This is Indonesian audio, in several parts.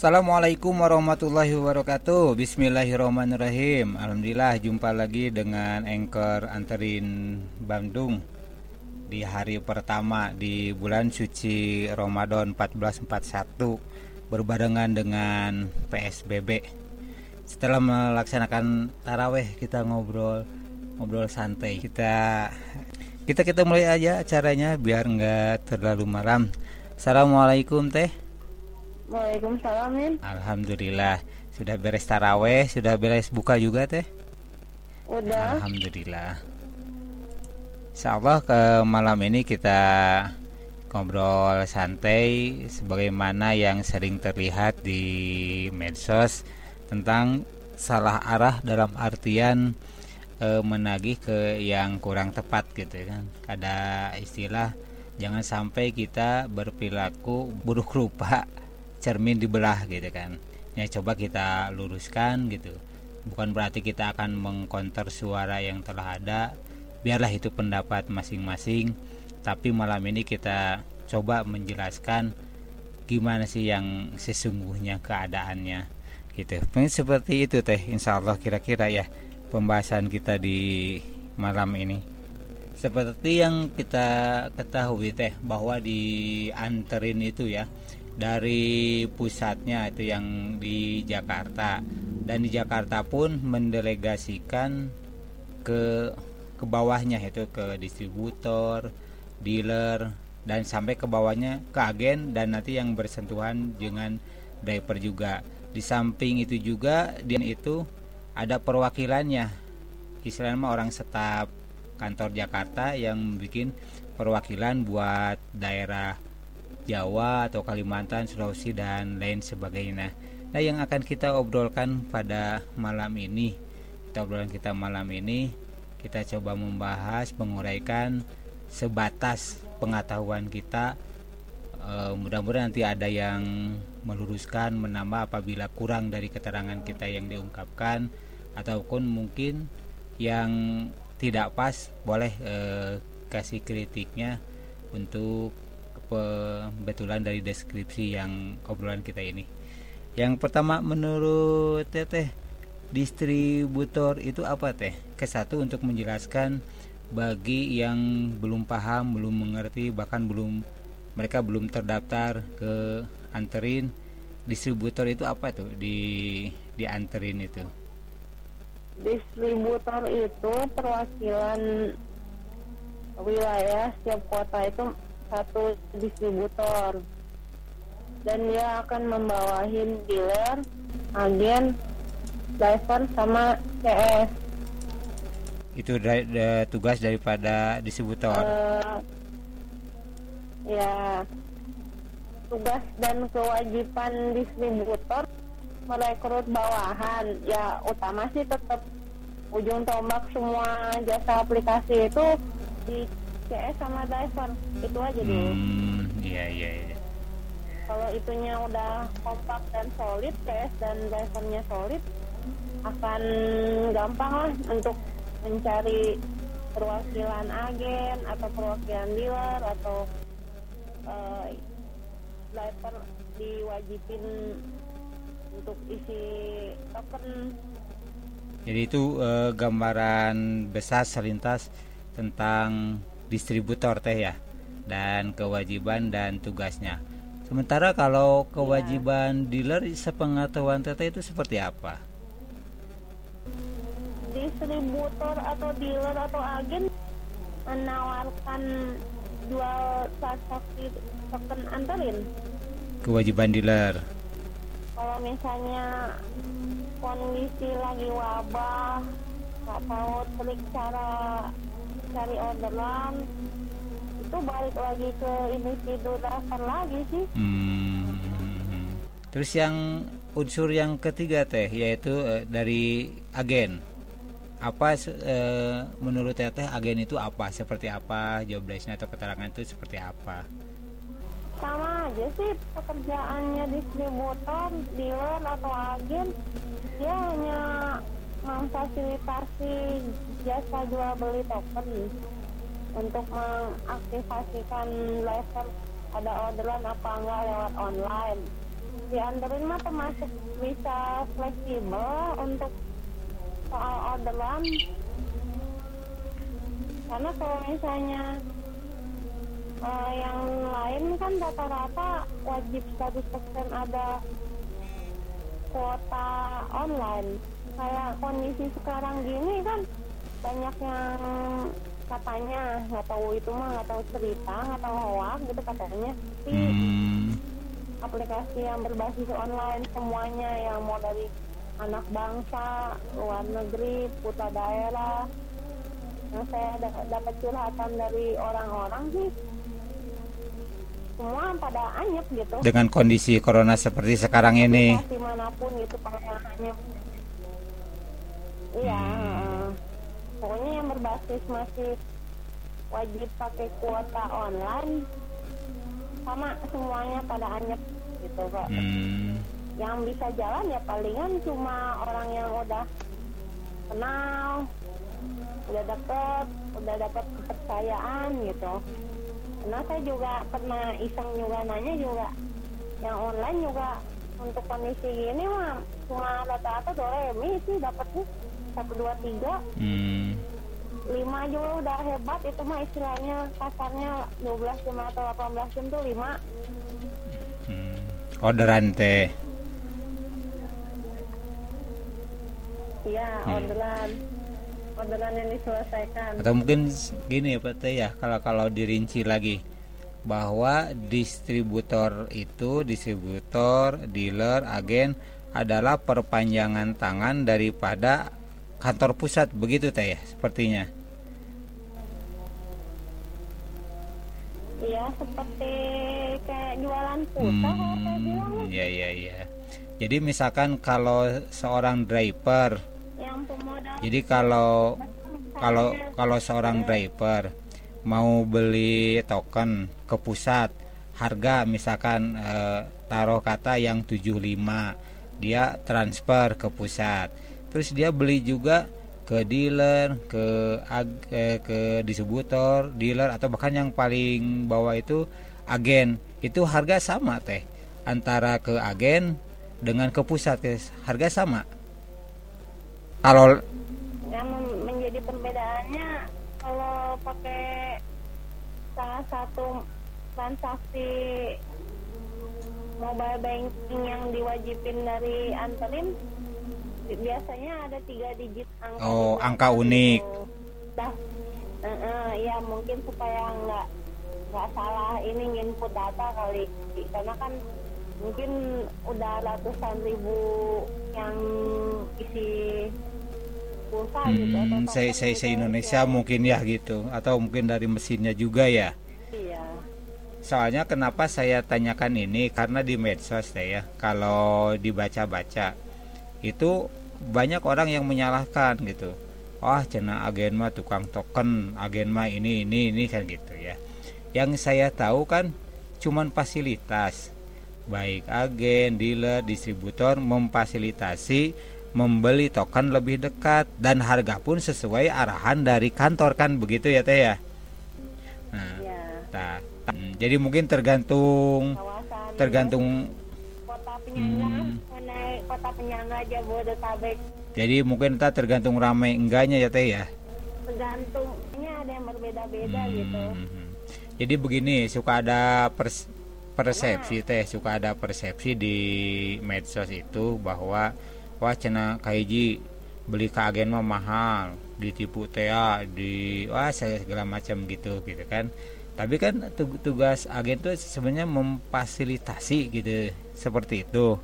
Assalamualaikum warahmatullahi wabarakatuh. Bismillahirrahmanirrahim. Alhamdulillah jumpa lagi dengan Anchor Anterin Bandung Di hari pertama di bulan suci Ramadan 1441 Berbarengan dengan PSBB Setelah melaksanakan taraweh kita ngobrol Ngobrol santai. Kita kita kita mulai aja acaranya biar nggak terlalu malam. Assalamualaikum teh Waalaikumsalam Min. Alhamdulillah sudah beres taraweh, sudah beres buka juga teh. Udah. Alhamdulillah. Insya Allah ke malam ini kita ngobrol santai sebagaimana yang sering terlihat di medsos tentang salah arah dalam artian e, menagih ke yang kurang tepat gitu kan. Ada istilah jangan sampai kita berperilaku buruk rupa cermin dibelah gitu kan. Ya coba kita luruskan gitu. Bukan berarti kita akan mengkonter suara yang telah ada. Biarlah itu pendapat masing-masing. Tapi malam ini kita coba menjelaskan gimana sih yang sesungguhnya keadaannya gitu. Mungkin seperti itu teh. Insya Allah kira-kira ya pembahasan kita di malam ini. Seperti yang kita ketahui teh bahwa di anterin itu ya dari pusatnya itu yang di Jakarta dan di Jakarta pun mendelegasikan ke ke bawahnya itu ke distributor, dealer dan sampai ke bawahnya ke agen dan nanti yang bersentuhan dengan driver juga. Di samping itu juga dia itu ada perwakilannya. Istilahnya orang staf kantor Jakarta yang bikin perwakilan buat daerah Jawa atau Kalimantan, Sulawesi dan lain sebagainya. Nah, yang akan kita obrolkan pada malam ini, kita obrolkan kita malam ini, kita coba membahas, menguraikan sebatas pengetahuan kita. E, mudah-mudahan nanti ada yang meluruskan, menambah apabila kurang dari keterangan kita yang diungkapkan, ataupun mungkin yang tidak pas, boleh e, kasih kritiknya untuk kebetulan dari deskripsi yang obrolan kita ini. Yang pertama menurut Teteh distributor itu apa Teh? Kesatu untuk menjelaskan bagi yang belum paham, belum mengerti, bahkan belum mereka belum terdaftar ke anterin distributor itu apa tuh di di anterin itu? Distributor itu perwakilan wilayah setiap kota itu satu distributor dan dia akan membawahin dealer, agen, driver sama CS. Itu da da tugas daripada distributor. Uh, ya, tugas dan kewajiban distributor merekrut bawahan. Ya, utama sih tetap ujung tombak semua jasa aplikasi itu di CS sama driver itu aja dulu. Hmm, iya iya iya. Kalau itunya udah kompak dan solid CS dan drivernya solid akan gampang lah untuk mencari perwakilan agen atau perwakilan dealer atau uh, driver diwajibin untuk isi token. Jadi itu uh, gambaran besar selintas tentang distributor teh ya dan kewajiban dan tugasnya. Sementara kalau kewajiban ya. dealer sepengetahuan teteh itu seperti apa? Distributor atau dealer atau agen menawarkan jual transaksi token anterin. Kewajiban dealer. Kalau misalnya kondisi lagi wabah, nggak tahu trik cara cari orderan itu balik lagi ke individu dasar lagi sih. Hmm. terus yang unsur yang ketiga teh yaitu uh, dari agen. Apa uh, menurut teteh agen itu apa? Seperti apa? Job desknya atau keterangan itu seperti apa? Sama aja sih pekerjaannya distributor dealer atau agen. Dia hanya memfasilitasi jasa jual beli token untuk mengaktifasikan level ada orderan apa enggak lewat online. Di Android mah termasuk bisa fleksibel untuk soal orderan. Karena kalau misalnya uh, yang lain kan rata-rata wajib 100% ada kuota online kayak kondisi sekarang gini kan banyak yang katanya nggak tahu itu mah nggak tahu cerita nggak tahu hoax gitu katanya tapi Hmm. aplikasi yang berbasis online semuanya yang mau dari anak bangsa luar negeri putra daerah yang saya da- dapat curhatan dari orang-orang sih semua pada anyep gitu Dengan kondisi corona seperti sekarang ini. aplikasi mana pun gitu kalau anyep iya Hmm. pokoknya yang berbasis masih wajib pakai kuota online sama semuanya pada anyep gitu kok Hmm. yang bisa jalan ya palingan cuma orang yang udah kenal udah dapet udah dapat kepercayaan gitu karena saya juga pernah iseng juga nanya juga yang online juga untuk kondisi gini mah cuma rata-rata doremi sih dapatnya satu dua tiga Hmm. lima juga udah hebat itu mah istilahnya kasarnya 12 jam atau 18 jam tuh lima Hmm. Orderan teh. iya Hmm. orderan orderan yang diselesaikan Atau mungkin gini ya Pak Teh ya, kalau kalau dirinci lagi bahwa distributor itu distributor, dealer, agen adalah perpanjangan tangan daripada kantor pusat begitu Teh ya, sepertinya. Iya seperti kayak jualan pulsa kalau saya bilang Hmm, ya ya ya. Jadi misalkan kalau seorang driver, yang pemodal jadi kalau kalau kalau seorang driver mau beli token ke pusat harga misalkan eh, taruh kata yang 75 dia transfer ke pusat terus dia beli juga ke dealer ke eh, ke distributor dealer atau bahkan yang paling bawah itu agen. Itu harga sama teh. Antara ke agen dengan ke pusat guys. harga sama. Kalau yang menjadi perbedaannya kalau pakai salah satu transaksi mobile banking yang diwajibin dari anterin biasanya ada tiga digit angka Oh, angka unik. gitu. Dah, eh, eh, ya mungkin supaya nggak nggak salah ini input data kali karena kan mungkin udah ratusan ribu yang isi pulsa gitu atau Hmm, saya token saya gitu saya ya. Indonesia mungkin ya gitu atau mungkin dari mesinnya juga ya. iya Soalnya kenapa saya tanyakan ini karena di medsos ya kalau dibaca-baca itu banyak orang yang menyalahkan gitu. Wah, cina agen mah tukang token, agen mah ini ini ini kan gitu ya. Yang saya tahu kan cuman fasilitas. Baik agen, dealer, distributor memfasilitasi membeli token lebih dekat dan harga pun sesuai arahan dari kantor kan begitu ya teh ya. Nah, iya Nah, hmm, jadi mungkin tergantung kawasan tergantung penyangga Hmm. Kota penyangga Jabodetabek. Jadi mungkin kita tergantung ramai enggaknya ya teh ya. tergantungnya ada yang berbeda-beda Hmm, gitu. hmm. Jadi begini suka ada pers- persepsi teh suka ada persepsi di medsos itu bahwa wah cina kaiji beli ke agen mah mahal ditipu teh ya, di wah saya segala macam gitu gitu kan. Tapi kan tug- tugas agen itu sebenarnya memfasilitasi gitu seperti itu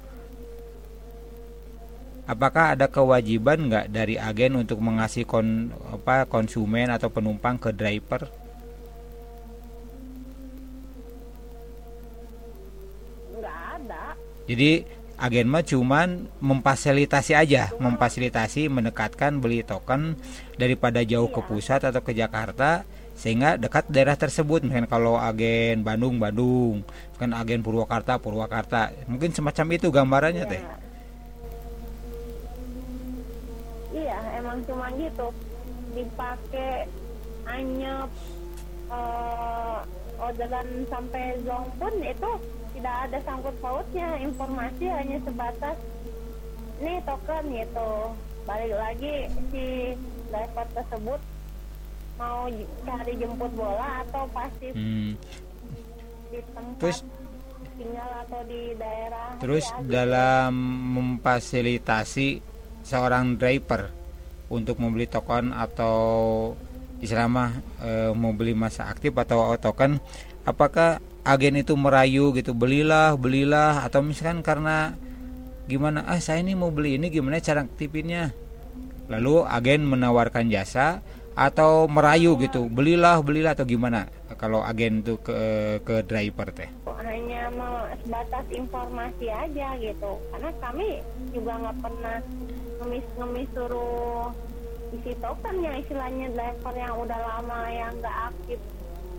apakah ada kewajiban nggak dari agen untuk mengasih kon apa konsumen atau penumpang ke driver nggak ada Jadi agen mah cuman memfasilitasi aja, memfasilitasi mendekatkan beli token daripada jauh ke pusat atau ke Jakarta sehingga dekat daerah tersebut. Mungkin kalau agen Bandung Bandung, kan agen Purwakarta Purwakarta. Mungkin semacam itu gambarannya teh. Iya. Iya, emang cuma gitu. Dipakai anyep eh, orderan sampai zong pun itu tidak ada sangkut pautnya informasi hanya sebatas ini token gitu balik lagi si driver tersebut mau cari jemput bola atau pasif hmm. di tempat Terus tinggal atau di daerah terus ya, gitu. dalam memfasilitasi seorang driver untuk membeli token atau istilah mah e, mau beli masa aktif atau token apakah agen itu merayu gitu belilah belilah atau misalkan karena gimana ah saya ini mau beli ini gimana cara aktifinnya? Lalu agen menawarkan jasa atau merayu gitu belilah belilah atau gimana? Kalau agen itu ke ke driver teh. Hanya mau sebatas informasi aja gitu. Karena kami juga nggak pernah ngemis-ngemis suruh isi tokennya istilahnya driver yang udah lama yang nggak aktif.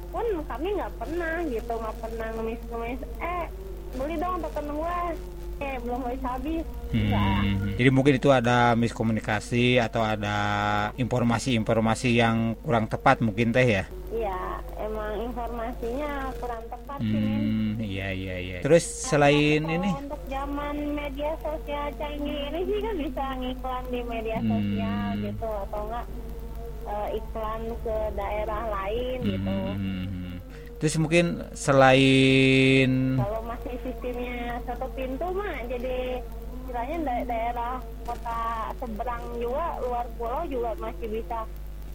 Pun kami nggak pernah gitu nggak pernah ngemis-ngemis eh beli dong token gue eh belum habis habis. Nggak. Hmm, jadi mungkin itu ada miskomunikasi atau ada informasi-informasi yang kurang tepat mungkin teh ya? Iya emang informasinya kurang tepat sih. Hmm, iya iya iya. Terus selain ini, untuk media sosial canggih ini sih kan bisa ngiklan di media Hmm. sosial gitu atau enggak eh, iklan ke daerah lain gitu. hmm, terus mungkin selain Kalau masih sistemnya satu pintu mah jadi istilahnya da- daerah kota seberang juga luar pulau juga masih bisa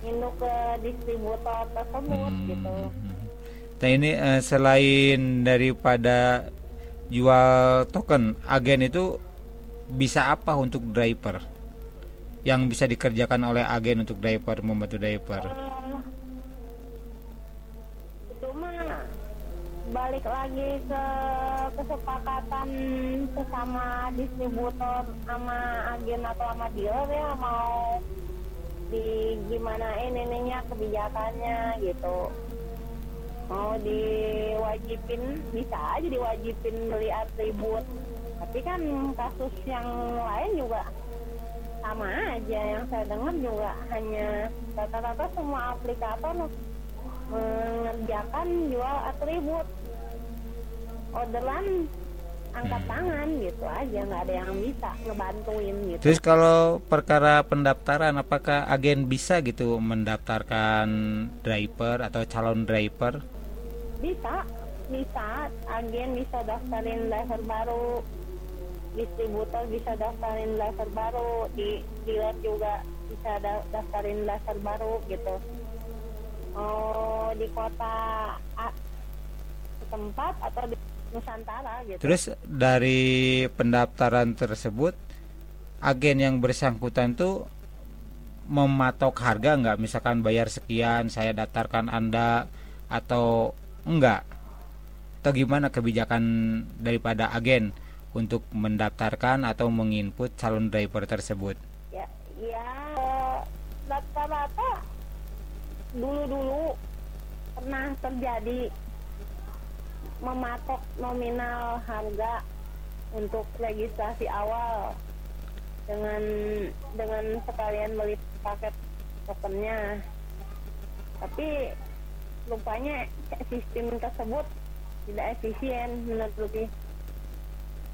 induk ke distributor tersebut Hmm. gitu. Nah ini eh, selain daripada jual token, agen itu bisa apa untuk driver? Yang bisa dikerjakan oleh agen untuk driver membantu driver. Itu mah balik lagi ke kesepakatan sesama distributor sama agen atau sama dealer ya mau di gimana ininya kebijakannya gitu mau diwajibin bisa aja diwajibin beli atribut. Tapi kan kasus yang lain juga sama aja. Yang saya dengar juga hanya rata-rata semua aplikator mengerjakan jual atribut. Orderan angkat tangan gitu aja. Nggak ada yang bisa ngebantuin gitu. Terus kalau perkara pendaftaran, apakah agen bisa gitu mendaftarkan driver atau calon driver? Bisa bisa. Agen bisa daftarin driver baru. Distributor bisa daftarin driver baru. Di dealer juga bisa da- daftarin driver baru gitu. Oh di kota A tempat atau di Nusantara gitu. Terus dari pendaftaran tersebut, agen yang bersangkutan tuh mematok harga nggak? Misalkan bayar sekian, saya daftarkan anda atau enggak? Atau gimana kebijakan daripada agen untuk mendaftarkan atau menginput calon driver tersebut? ya ya rata-rata dulu-dulu pernah terjadi mematok nominal harga untuk registrasi awal dengan dengan sekalian beli paket tokennya tapi rupanya sistem tersebut tidak efisien menurut Lucky.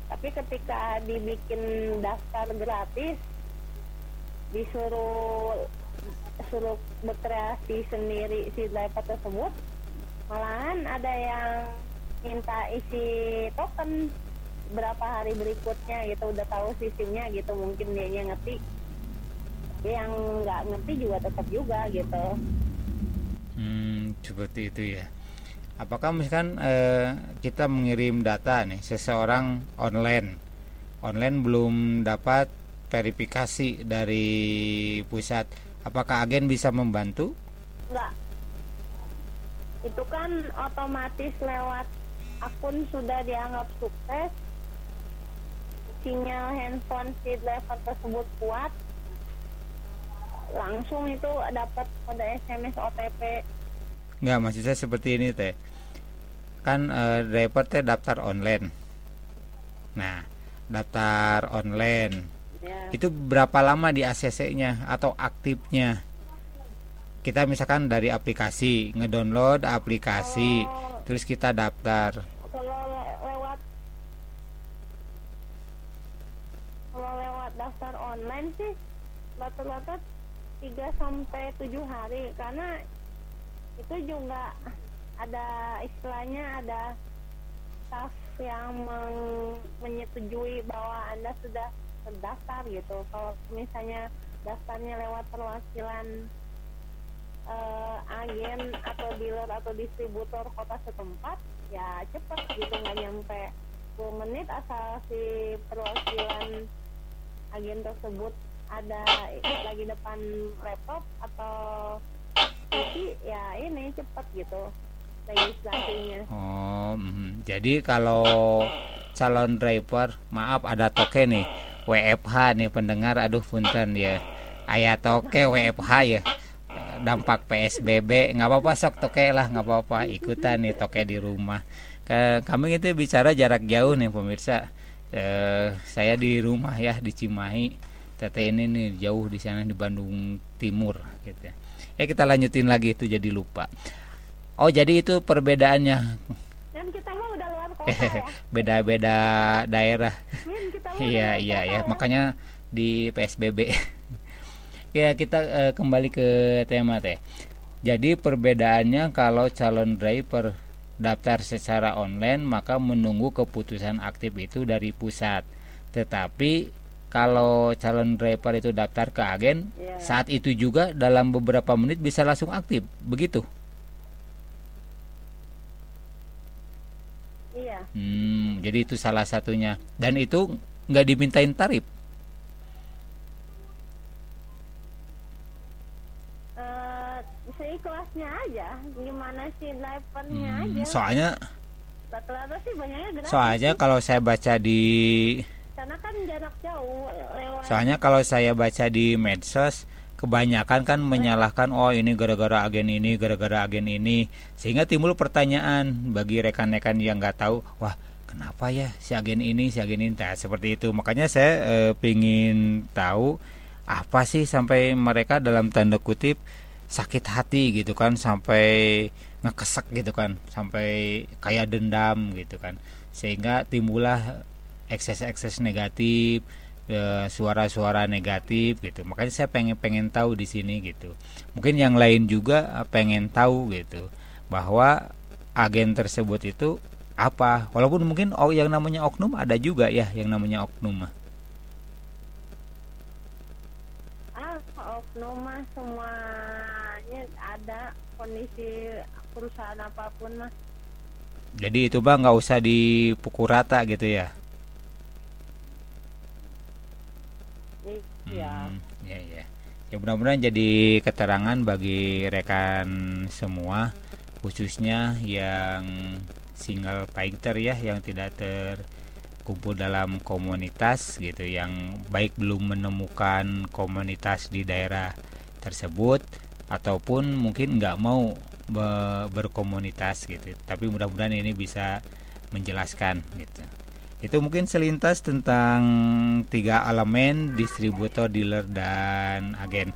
tapi ketika dibikin daftar gratis disuruh suruh berkreasi sendiri si driver tersebut malahan ada yang minta isi token berapa hari berikutnya gitu udah tahu sistemnya gitu mungkin dia ngerti yang nggak ngerti juga tetap juga gitu Hmm, seperti itu ya. Apakah misalkan eh, kita mengirim data nih seseorang online, online belum dapat verifikasi dari pusat, apakah agen bisa membantu? nggak itu kan otomatis lewat akun sudah dianggap sukses sinyal handphone si driver tersebut kuat langsung itu dapat kode SMS OTP. Enggak, masih saya seperti ini teh. Kan e, driver teh daftar online. Nah, daftar online. Ya. Itu berapa lama di ACC-nya atau aktifnya? Kita misalkan dari aplikasi, ngedownload aplikasi, oh. terus kita daftar. Kalau lewat daftar online sih rata-rata 3 sampai 7 hari karena itu juga ada istilahnya ada staff yang meng- menyetujui bahwa Anda sudah terdaftar gitu. Kalau misalnya daftarnya lewat perwakilan eh, agen atau dealer atau distributor kota setempat, ya cepet gitu nggak nyampe 10 menit asal si perwakilan agen tersebut ada lagi depan laptop atau TV ya ini cepet gitu legislasinya. Oh, mhm. jadi kalau calon driver, maaf ada toke nih, WFH nih pendengar, aduh punten ya, ayah toke WFH ya, dampak PSBB, nggak apa-apa sok toke lah, nggak apa-apa, ikutan nih toke di rumah. Kami itu bicara jarak jauh nih pemirsa, eh, saya di rumah ya di Cimahi, Tete ini nih jauh di sana di Bandung Timur gitu ya. Ya kita lanjutin lagi itu jadi lupa. Oh jadi itu perbedaannya Dan kita mah udah luar kota ya. beda-beda daerah. Iya iya luar ya makanya di PSBB. ya kita eh, kembali ke tema teh. Jadi perbedaannya kalau calon driver daftar secara online maka menunggu keputusan aktif itu dari pusat. Tetapi kalau calon driver itu daftar ke agen Iya. saat itu juga dalam beberapa menit bisa langsung aktif. Begitu. Iya. Hmm, jadi itu salah satunya. Dan itu nggak dimintain tarif. Eh, seikhlasnya aja, gimana sih drivernya Hmm, aja. soalnya Rata-rata sih banyaknya gratis. soalnya kalau saya baca di Karena kan jarak jauh lewat. soalnya kalau saya baca di medsos kebanyakan kan menyalahkan oh ini gara-gara agen ini gara-gara agen ini. Sehingga timbul pertanyaan bagi rekan-rekan yang nggak tahu wah kenapa ya si agen ini si agen ini? Nah, seperti itu. Makanya saya eh, pingin tahu apa sih sampai mereka dalam tanda kutip sakit hati gitu kan sampai ngekesek gitu kan sampai kayak dendam gitu kan. Sehingga timbullah ekses-ekses negatif eh, suara-suara negatif gitu. Makanya saya pengen pengen tahu di sini gitu. Mungkin yang lain juga eh, pengen tahu gitu bahwa agen tersebut itu apa. Walaupun mungkin oh yang namanya oknum ada juga ya yang namanya oknum. Ah oknum mah semuanya ada kondisi perusahaan apa pun mah. Jadi itu bang nggak usah dipukul rata gitu ya iya. Hmm, ya ya. Ya mudah-mudahan jadi keterangan bagi rekan semua khususnya yang single fighter ya yang tidak terkumpul dalam komunitas gitu yang baik belum menemukan komunitas di daerah tersebut ataupun mungkin nggak mau be- berkomunitas gitu. Tapi mudah-mudahan ini bisa menjelaskan gitu itu mungkin selintas tentang tiga elemen distributor, dealer dan agen.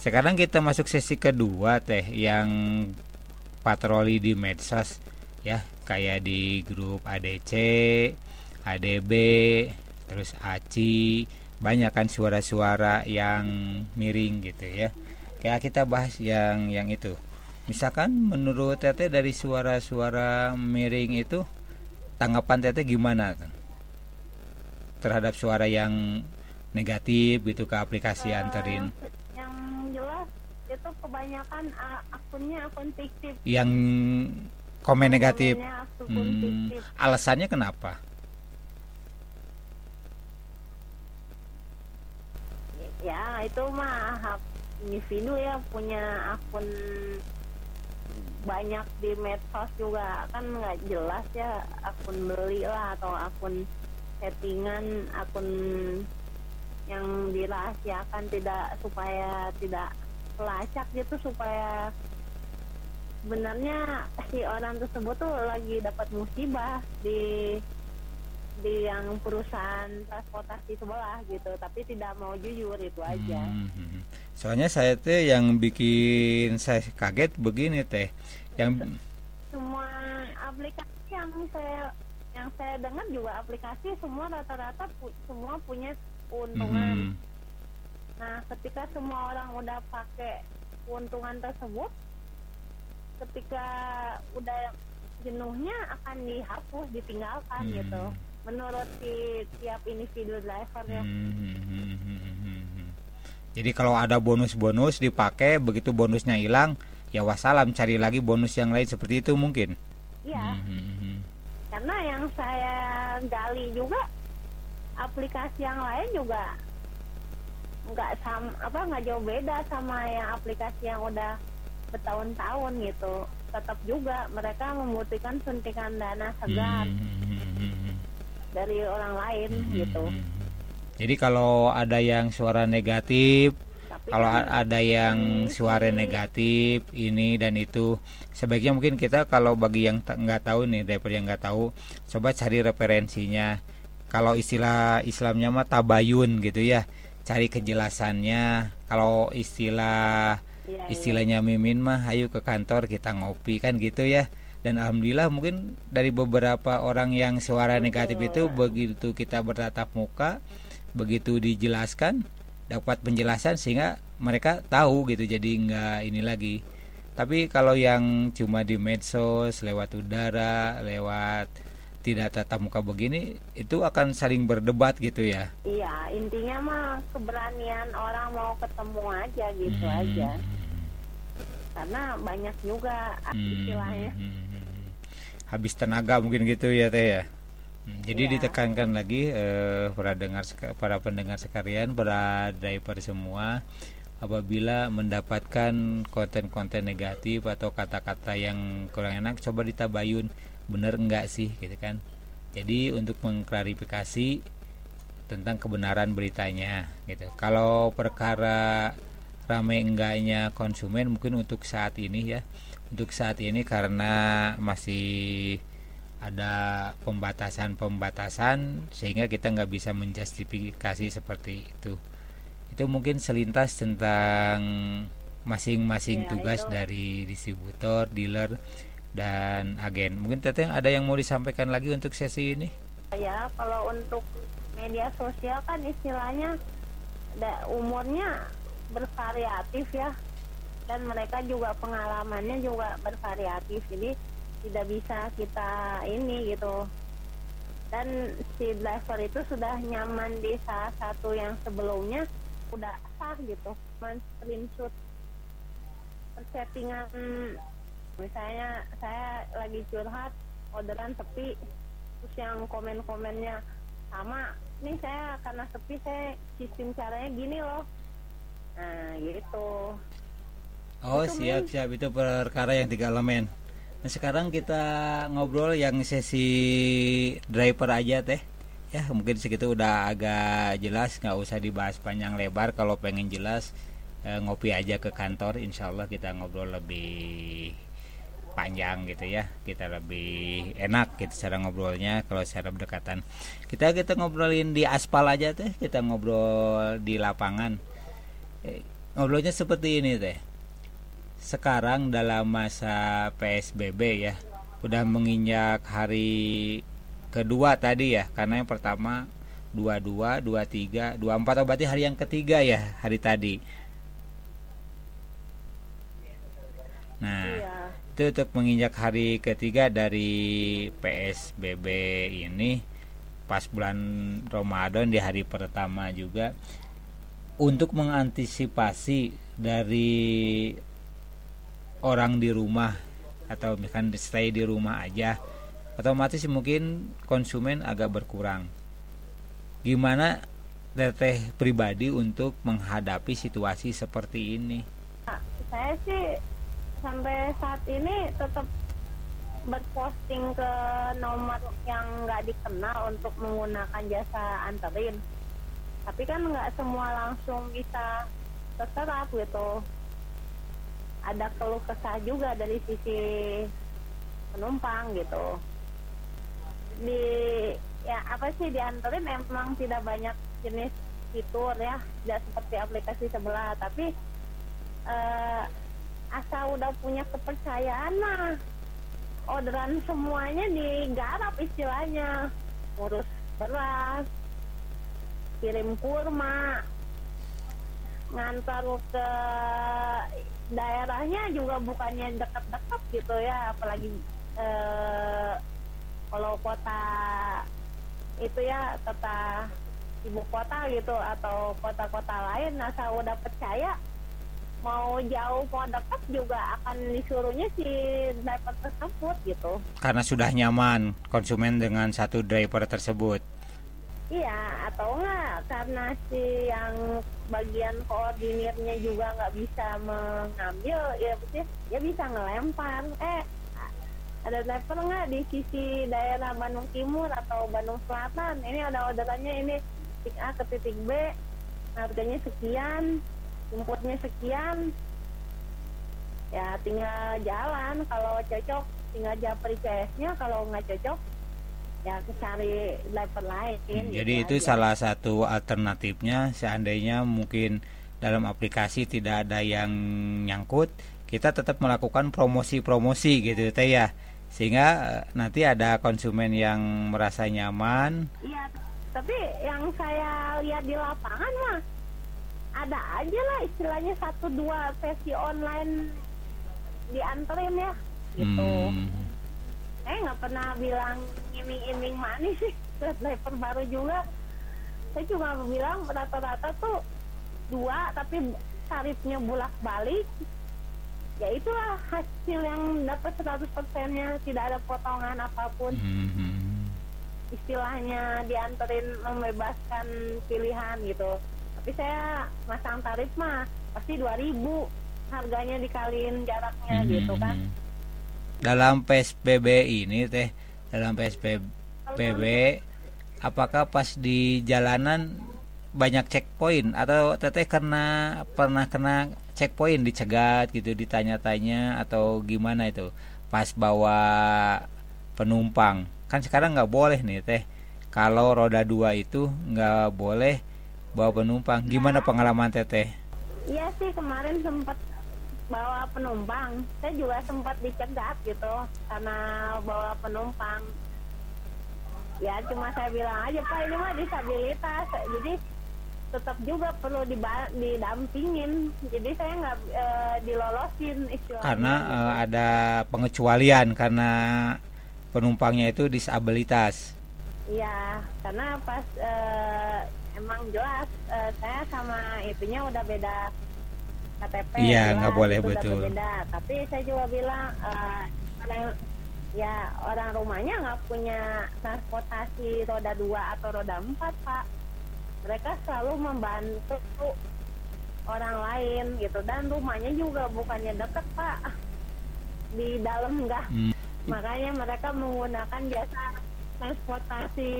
Sekarang kita masuk sesi kedua teh yang patroli di medsos ya kayak di grup ADC, ADB, terus ACI banyak kan suara-suara yang miring gitu ya. Kayak kita bahas yang yang itu. Misalkan menurut Teteh dari suara-suara miring itu tanggapan Teteh gimana kan? terhadap suara yang negatif gitu ke aplikasi Eh, anterin yang, jelas itu kebanyakan a- akunnya akun fiktif. Yang komen negatif. Hmm, fiktif. Alasannya kenapa? Ya itu mah individu ya punya akun banyak di medsos juga. Kan nggak jelas ya akun beli lah atau akun settingan akun yang dirahasiakan tidak supaya tidak pelacak gitu supaya sebenarnya si orang tersebut tuh lagi dapat musibah di di yang perusahaan transportasi sebelah gitu tapi tidak mau jujur itu aja Hmm, hmm, hmm. soalnya saya teh yang bikin saya kaget begini teh yang semua aplikasi yang saya yang saya dengar juga aplikasi semua rata-rata pu- semua punya keuntungan. Mhm. Nah, ketika semua orang udah pakai keuntungan tersebut, ketika udah jenuhnya akan dihapus, ditinggalkan Hmm. gitu. Menurut si tiap individu driver ya. Hmm. Jadi kalau ada bonus-bonus dipakai, begitu bonusnya hilang, ya wassalam cari lagi bonus yang lain seperti itu mungkin. Iya, Hmm. karena yang saya gali juga aplikasi yang lain juga nggak sam apa nggak jauh beda sama yang aplikasi yang udah bertahun-tahun gitu. Tetap juga mereka membutuhkan suntikan dana segar Hmm. Dari orang lain gitu. Jadi kalau ada yang suara negatif, Tapi kalau kan a- ada yang suara negatif ini dan itu, sebaiknya mungkin kita kalau bagi yang nggak tahu nih, driver yang nggak tahu, coba cari referensinya. Kalau istilah Islamnya mah tabayun gitu ya, cari kejelasannya. Kalau istilah iya, iya. istilahnya mimin mah ayo ke kantor kita ngopi kan gitu ya dan alhamdulillah mungkin dari beberapa orang yang suara negatif itu begitu kita bertatap muka begitu dijelaskan dapat penjelasan sehingga mereka tahu gitu jadi nggak ini lagi tapi kalau yang cuma di medsos lewat udara lewat tidak tatap muka begini itu akan saling berdebat gitu ya Iya, intinya mah keberanian orang mau ketemu aja gitu Hmm. aja. Karena banyak juga Hmm, istilahnya. hmm, hmm, hmm. Habis tenaga mungkin gitu ya teh ya. Hmm, jadi Iya. ditekankan lagi eh, para dengar para pendengar sekalian para driver semua apabila mendapatkan konten-konten negatif atau kata-kata yang kurang enak coba ditabayun. Bener enggak sih gitu kan? Jadi untuk mengklarifikasi tentang kebenaran beritanya gitu. Kalau perkara rame enggaknya konsumen mungkin untuk saat ini ya untuk saat ini karena masih ada pembatasan-pembatasan sehingga kita nggak bisa menjustifikasi seperti itu itu mungkin selintas tentang masing-masing Ya, tugas itu. dari distributor, dealer dan agen. Mungkin teteh ada yang mau disampaikan lagi untuk sesi ini? Ya, kalau untuk media sosial kan istilahnya da, umurnya bervariatif ya. Dan mereka juga pengalamannya juga bervariatif. Jadi tidak bisa kita ini gitu. Dan si driver itu sudah nyaman di salah satu yang sebelumnya udah sah gitu. Men screenshot settingan misalnya saya lagi curhat orderan sepi terus yang komen-komennya sama nih saya karena sepi saya sistem caranya gini loh nah gitu Oh Itu, siap Min. siap itu perkara yang tiga elemen. Nah sekarang kita ngobrol yang sesi driver aja teh. Ya mungkin segitu udah agak jelas nggak usah dibahas panjang lebar. Kalau pengen jelas eh, ngopi aja ke kantor. Insya Allah kita ngobrol lebih panjang gitu ya. Kita lebih enak gitu cara ngobrolnya kalau secara berdekatan. Kita kita ngobrolin di aspal aja teh. Kita ngobrol di lapangan. Eh, ngobrolnya seperti ini teh sekarang dalam masa PSBB ya udah menginjak hari kedua tadi ya karena yang pertama 22, 23, 24 oh berarti hari yang ketiga ya hari tadi. Nah, iya itu untuk menginjak hari ketiga dari PSBB ini pas bulan Ramadan di hari pertama juga untuk mengantisipasi dari orang di rumah atau misalkan stay di rumah aja otomatis mungkin konsumen agak berkurang. Gimana teteh pribadi untuk menghadapi situasi seperti ini? Saya sih sampai saat ini tetap berposting ke nomor yang nggak dikenal untuk menggunakan jasa anterin. Tapi kan nggak semua langsung bisa terserap gitu ada keluh kesah juga dari sisi penumpang gitu. Di ya apa sih dianterin emang tidak banyak jenis fitur ya tidak seperti aplikasi sebelah tapi eh, asal udah punya kepercayaan mah orderan semuanya digarap istilahnya. Ngurus beras kirim kurma ngantar ke daerahnya juga bukannya dekat-dekat gitu ya apalagi eh, kalau kota itu ya kota ibu kota gitu atau kota-kota lain asal udah percaya mau jauh mau dekat juga akan disuruhnya si driver tersebut gitu. Karena sudah nyaman konsumen dengan satu driver tersebut iya atau enggak karena si yang bagian koordinirnya juga nggak bisa mengambil ya ya, ya bisa ngelempar. Eh ada driver nggak di sisi daerah Bandung Timur atau Bandung Selatan? Ini ada orderannya ini titik A ke titik B. Harganya sekian jemputnya sekian. Ya tinggal jalan. Kalau cocok tinggal japri CS-nya kalau nggak cocok ya cari driver lain hmm, jadi gitu itu aja. salah satu alternatifnya seandainya mungkin dalam aplikasi tidak ada yang nyangkut kita tetap melakukan promosi-promosi gitu teh ya sehingga eh, nanti ada konsumen yang merasa nyaman iya tapi yang saya lihat di lapangan mah ada aja lah istilahnya satu dua versi online dianterin ya gitu hmm. Eh nggak pernah bilang iming-iming manis sih. Buat driver baru juga. Saya cuma bilang rata-rata tuh dua tapi tarifnya bulak balik ya itulah hasil yang dapat 100 persennya. Tidak ada potongan apa pun. Hmm. istilahnya dianterin membebaskan pilihan gitu. Tapi saya masang tarif mah pasti 2000 harganya dikaliin jaraknya hmm. gitu kan dalam PSBB ini teh dalam PSBB apakah pas di jalanan banyak checkpoint atau teteh karena pernah kena checkpoint dicegat gitu ditanya-tanya atau gimana itu pas bawa penumpang kan sekarang nggak boleh nih teh kalau roda dua itu nggak boleh bawa penumpang. Gimana pengalaman Teteh? Iya sih kemarin sempat bawa penumpang. Saya juga sempat dicegat gitu karena bawa penumpang. Ya cuma saya bilang aja Pak ini mah disabilitas. Jadi tetap juga perlu didampingin. Jadi saya nggak e, dilolosin istilahnya. Karena e, ada pengecualian karena penumpangnya itu disabilitas. Iya, karena pas e, emang jelas uh, saya sama itunya udah beda KTP iya nggak boleh betul. beda. tapi saya juga bilang uh, orang ya orang rumahnya nggak punya transportasi roda dua atau roda empat pak. Mereka selalu membantu orang lain gitu. Dan rumahnya juga bukannya deket pak. Di dalam enggak hmm. makanya mereka menggunakan jasa transportasi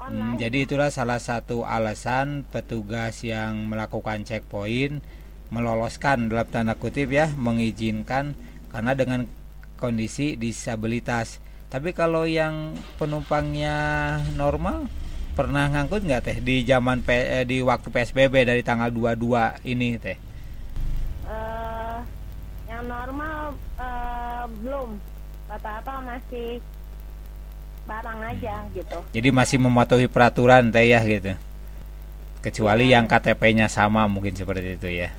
Hmm, jadi itulah salah satu alasan petugas yang melakukan checkpoint meloloskan dalam tanda kutip ya mengizinkan karena dengan kondisi disabilitas. Tapi kalau yang penumpangnya normal pernah ngangkut nggak teh di zaman P, eh, di waktu PSBB dari tanggal 22 ini teh? Uh, yang normal uh, belum. Rata-rata masih barang aja gitu. Jadi masih mematuhi peraturan teh ya gitu. Kecuali ya. yang KTP-nya sama mungkin seperti itu ya.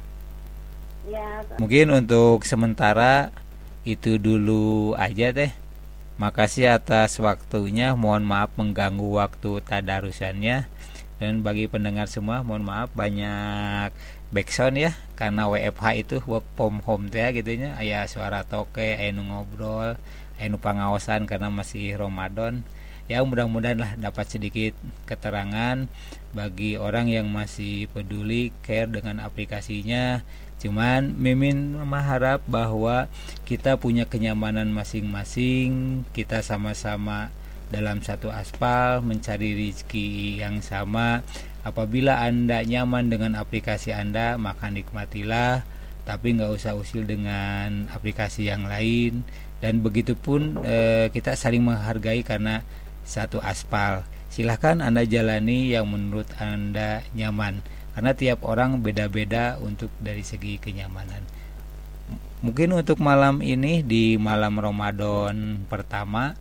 Ya. Mungkin untuk sementara itu dulu aja teh. Makasih atas waktunya. Mohon maaf mengganggu waktu tadarusannya. Dan bagi pendengar semua, mohon maaf banyak backsound ya karena WFH itu work from home teh gitu nya aya suara toke aya ngobrol anu pengawasan karena masih Ramadan ya mudah-mudahan lah dapat sedikit keterangan bagi orang yang masih peduli care dengan aplikasinya cuman Mimin mengharap bahwa kita punya kenyamanan masing-masing kita sama-sama dalam satu aspal mencari rezeki yang sama. Apabila anda nyaman dengan aplikasi anda maka nikmatilah tapi nggak usah usil dengan aplikasi yang lain. Dan begitupun eh, kita saling menghargai karena satu aspal. Silahkan anda jalani yang menurut anda nyaman karena tiap orang beda-beda untuk dari segi kenyamanan Mungkin untuk malam ini di malam Ramadan pertama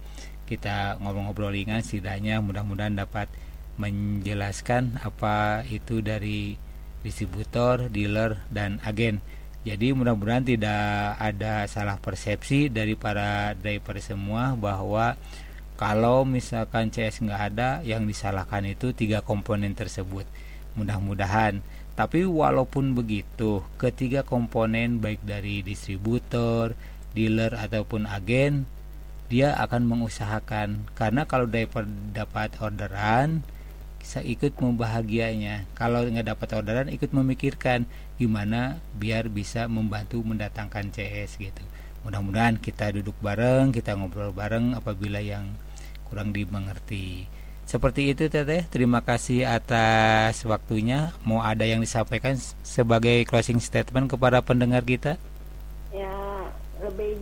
kita ngobrol-ngobrol ringan setidaknya mudah-mudahan dapat menjelaskan apa itu dari distributor, dealer dan agen. Jadi mudah-mudahan tidak ada salah persepsi dari para driver semua bahwa kalau misalkan CS nggak ada yang disalahkan itu tiga komponen tersebut. Mudah-mudahan. Tapi walaupun begitu, ketiga komponen baik dari distributor, dealer ataupun agen, dia akan mengusahakan. Karena kalau driver dapat orderan bisa ikut membahagianya kalau nggak dapat orderan ikut memikirkan gimana biar bisa membantu mendatangkan CS gitu. Mudah-mudahan kita duduk bareng kita ngobrol bareng apabila yang kurang dimengerti seperti itu Teteh, terima kasih atas waktunya. Mau ada yang disampaikan sebagai closing statement kepada pendengar kita? Ya, lebih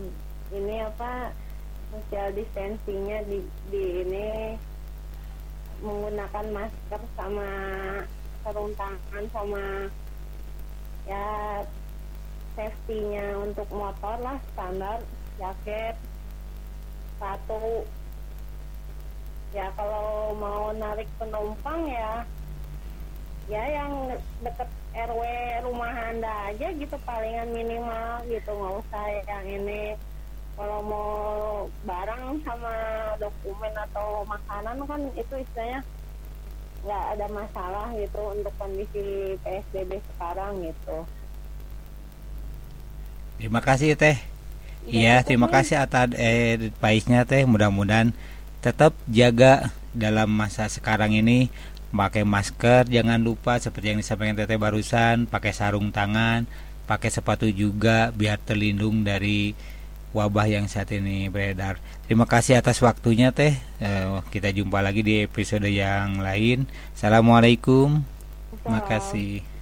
ini apa social distancingnya di, di ini menggunakan masker sama sarung tangan sama ya safety-nya untuk motor lah standar jaket satu ya kalau mau narik penumpang ya ya yang deket RW rumah anda aja gitu palingan minimal gitu nggak usah yang ini kalau mau barang sama dokumen atau makanan kan itu istilahnya nggak ada masalah gitu untuk kondisi PSBB sekarang gitu. Terima kasih teh. Iya, ya, terima kasih atas eh, paisnya teh. Mudah-mudahan tetap jaga dalam masa sekarang ini. Pakai masker jangan lupa seperti yang disampaikan Teteh barusan pakai sarung tangan pakai sepatu juga biar terlindung dari wabah yang saat ini beredar. Terima kasih atas waktunya Teh. Eh, kita jumpa lagi di episode yang lain. Assalamualaikum. Terima kasih